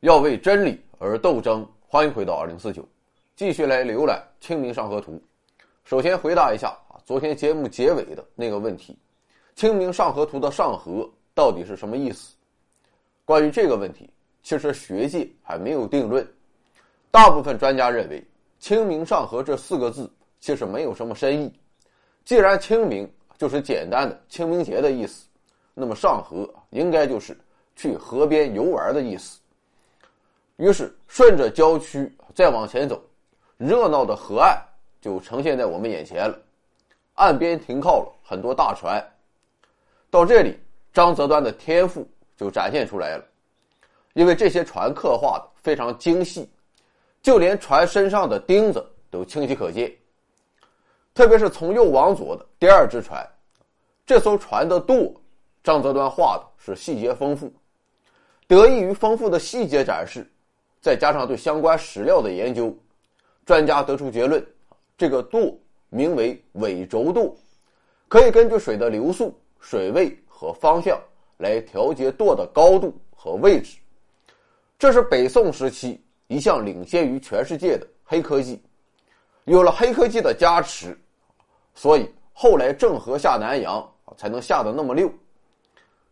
要为真理而斗争。欢迎回到二零四九，继续来浏览《清明上河图》。首先回答一下啊，昨天节目结尾的那个问题，《清明上河图》的“上河”到底是什么意思？关于这个问题，其实学界还没有定论。大部分专家认为，“清明上河”这四个字其实没有什么深意。既然清明就是简单的清明节的意思，那么上河应该就是去河边游玩的意思。于是，顺着郊区再往前走，热闹的河岸就呈现在我们眼前了。岸边停靠了很多大船。到这里，张择端的天赋就展现出来了，因为这些船刻画的非常精细，就连船身上的钉子都清晰可见。特别是从右往左的第二只船，这艘船的舵，张择端画的是细节丰富。得益于丰富的细节展示。再加上对相关史料的研究，专家得出结论：这个舵名为尾轴舵，可以根据水的流速、水位和方向来调节舵的高度和位置。这是北宋时期一项领先于全世界的黑科技。有了黑科技的加持，所以后来郑和下南洋才能下得那么溜。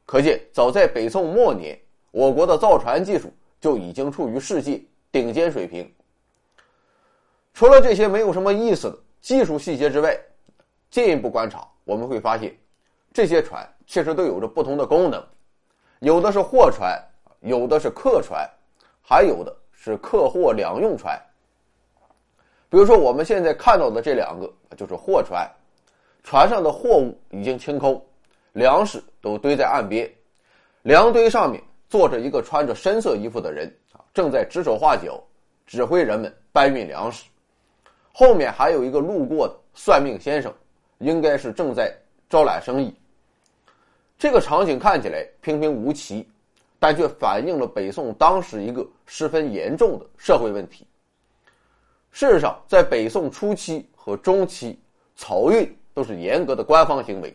可见，早在北宋末年，我国的造船技术。就已经处于世界顶尖水平。除了这些没有什么意思的技术细节之外，进一步观察我们会发现，这些船其实都有着不同的功能，有的是货船，有的是客船，还有的是客货两用船。比如说我们现在看到的这两个就是货船，船上的货物已经清空，粮食都堆在岸边，粮堆上面。坐着一个穿着深色衣服的人啊，正在指手画脚，指挥人们搬运粮食。后面还有一个路过的算命先生，应该是正在招揽生意。这个场景看起来平平无奇，但却反映了北宋当时一个十分严重的社会问题。事实上，在北宋初期和中期，漕运都是严格的官方行为，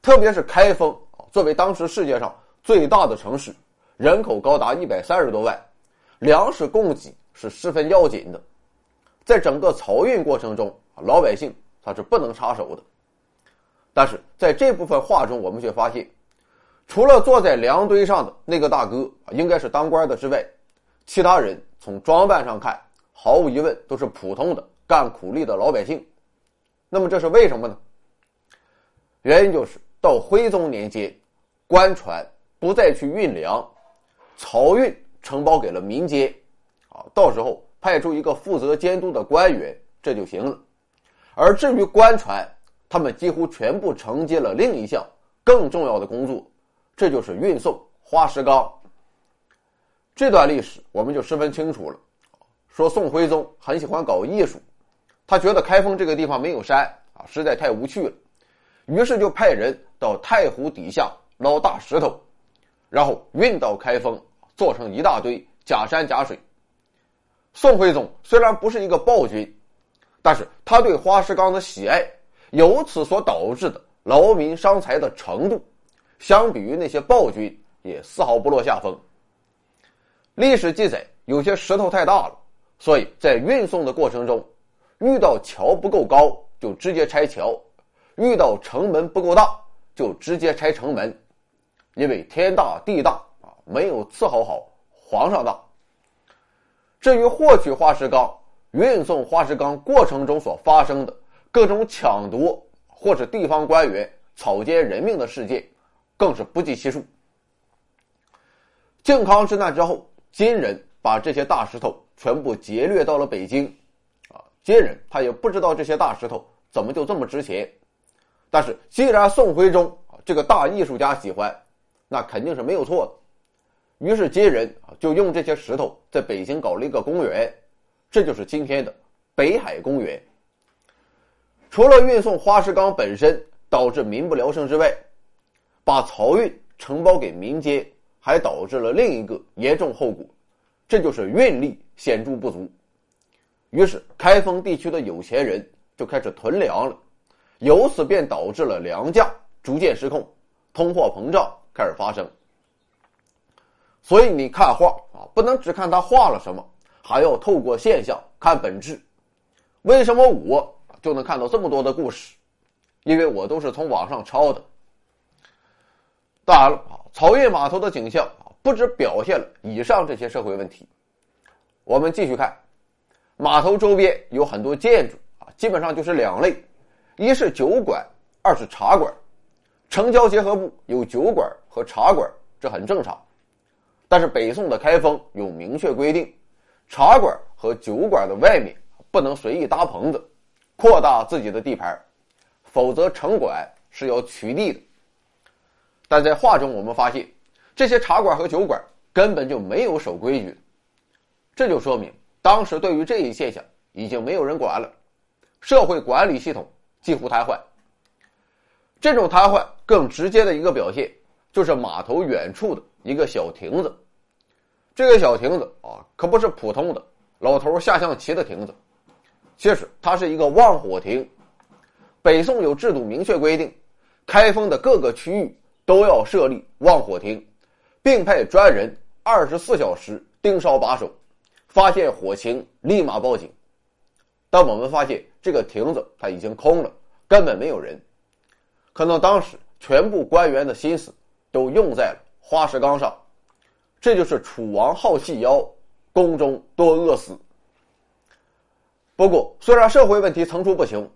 特别是开封，作为当时世界上最大的城市。人口高达一百三十多万，粮食供给是十分要紧的。在整个漕运过程中，老百姓他是不能插手的。但是在这部分画中，我们却发现，除了坐在粮堆上的那个大哥应该是当官的之外，其他人从装扮上看，毫无疑问都是普通的干苦力的老百姓。那么这是为什么呢？原因就是到徽宗年间，官船不再去运粮。漕运承包给了民间，啊，到时候派出一个负责监督的官员，这就行了。而至于官船，他们几乎全部承接了另一项更重要的工作，这就是运送花石纲。这段历史我们就十分清楚了。说宋徽宗很喜欢搞艺术，他觉得开封这个地方没有山啊，实在太无趣了，于是就派人到太湖底下捞大石头。然后运到开封，做成一大堆假山假水。宋徽宗虽然不是一个暴君，但是他对花石纲的喜爱，由此所导致的劳民伤财的程度，相比于那些暴君也丝毫不落下风。历史记载，有些石头太大了，所以在运送的过程中，遇到桥不够高就直接拆桥，遇到城门不够大就直接拆城门。因为天大地大啊，没有伺候好皇上大。至于获取花石纲、运送花石纲过程中所发生的各种抢夺，或是地方官员草菅人命的事件，更是不计其数。靖康之难之后，金人把这些大石头全部劫掠到了北京，啊，金人他也不知道这些大石头怎么就这么值钱，但是既然宋徽宗这个大艺术家喜欢。那肯定是没有错的。于是金人啊就用这些石头在北京搞了一个公园，这就是今天的北海公园。除了运送花石纲本身导致民不聊生之外，把漕运承包给民间，还导致了另一个严重后果，这就是运力显著不足。于是开封地区的有钱人就开始囤粮了，由此便导致了粮价逐渐失控，通货膨胀。开始发生。所以你看画啊，不能只看他画了什么，还要透过现象看本质。为什么我就能看到这么多的故事？因为我都是从网上抄的。当然了啊，草叶码头的景象啊，不只表现了以上这些社会问题。我们继续看，码头周边有很多建筑啊，基本上就是两类：一是酒馆，二是茶馆。城郊结合部有酒馆和茶馆，这很正常。但是北宋的开封有明确规定，茶馆和酒馆的外面不能随意搭棚子，扩大自己的地盘，否则城管是要取缔的。但在画中，我们发现这些茶馆和酒馆根本就没有守规矩，这就说明当时对于这一现象已经没有人管了，社会管理系统几乎瘫痪。这种瘫痪更直接的一个表现，就是码头远处的一个小亭子。这个小亭子啊，可不是普通的老头下象棋的亭子，其实它是一个望火亭。北宋有制度明确规定，开封的各个区域。都要设立望火亭，并派专人二十四小时盯梢把守，发现火情立马报警。但我们发现这个亭子它已经空了，根本没有人。可能当时全部官员的心思都用在了花石纲上，这就是楚王好细腰，宫中多饿死。不过，虽然社会问题层出不穷，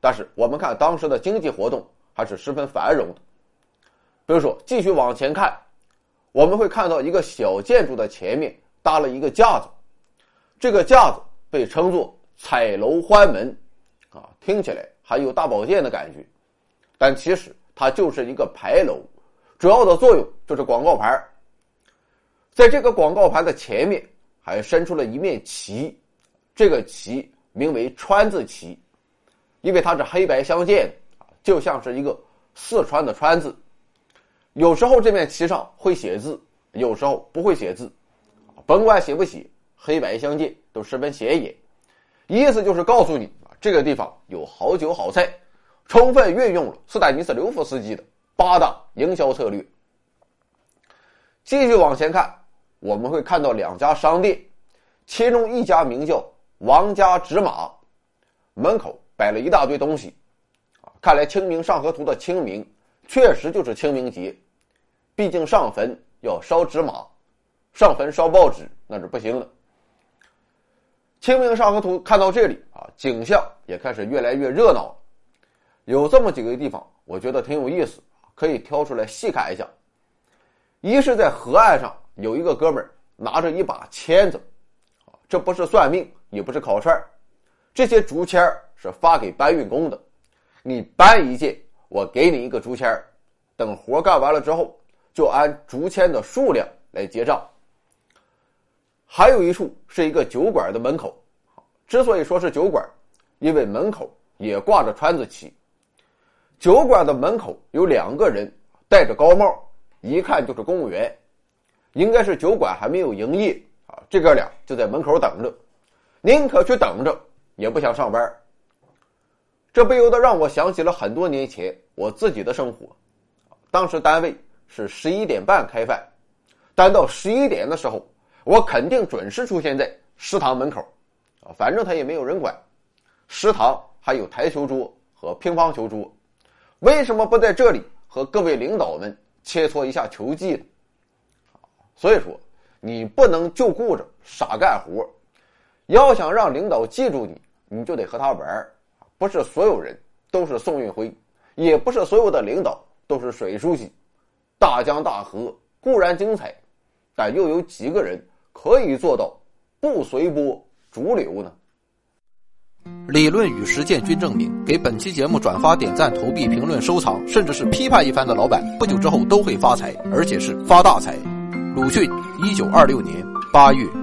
但是我们看当时的经济活动还是十分繁荣的。比如说，继续往前看，我们会看到一个小建筑的前面搭了一个架子，这个架子被称作“彩楼欢门”，啊，听起来还有大保健的感觉，但其实它就是一个牌楼，主要的作用就是广告牌。在这个广告牌的前面还伸出了一面旗，这个旗名为“川”字旗，因为它是黑白相间的，就像是一个四川的“川”字。有时候这面旗上会写字，有时候不会写字，甭管写不写，黑白相间都十分显眼。意思就是告诉你，这个地方有好酒好菜，充分运用了斯坦尼斯刘夫斯基的八大营销策略。继续往前看，我们会看到两家商店，其中一家名叫王家纸马，门口摆了一大堆东西，看来《清明上河图》的清明确实就是清明节。毕竟上坟要烧纸马，上坟烧报纸那是不行的。清明上河图看到这里啊，景象也开始越来越热闹。有这么几个地方，我觉得挺有意思，可以挑出来细看一下。一是在河岸上有一个哥们儿拿着一把签子，啊，这不是算命，也不是烤串这些竹签是发给搬运工的，你搬一件，我给你一个竹签等活干完了之后。就按竹签的数量来结账。还有一处是一个酒馆的门口，之所以说是酒馆，因为门口也挂着川字旗。酒馆的门口有两个人戴着高帽，一看就是公务员，应该是酒馆还没有营业啊。这哥俩就在门口等着，宁可去等着，也不想上班。这不由得让我想起了很多年前我自己的生活，当时单位。是十一点半开饭，但到十一点的时候，我肯定准时出现在食堂门口，啊，反正他也没有人管。食堂还有台球桌和乒乓球桌，为什么不在这里和各位领导们切磋一下球技呢？所以说，你不能就顾着傻干活，要想让领导记住你，你就得和他玩不是所有人都是宋运辉，也不是所有的领导都是水书记。大江大河固然精彩，但又有几个人可以做到不随波逐流呢？理论与实践均证明，给本期节目转发、点赞、投币、评论、收藏，甚至是批判一番的老板，不久之后都会发财，而且是发大财。鲁迅，一九二六年八月。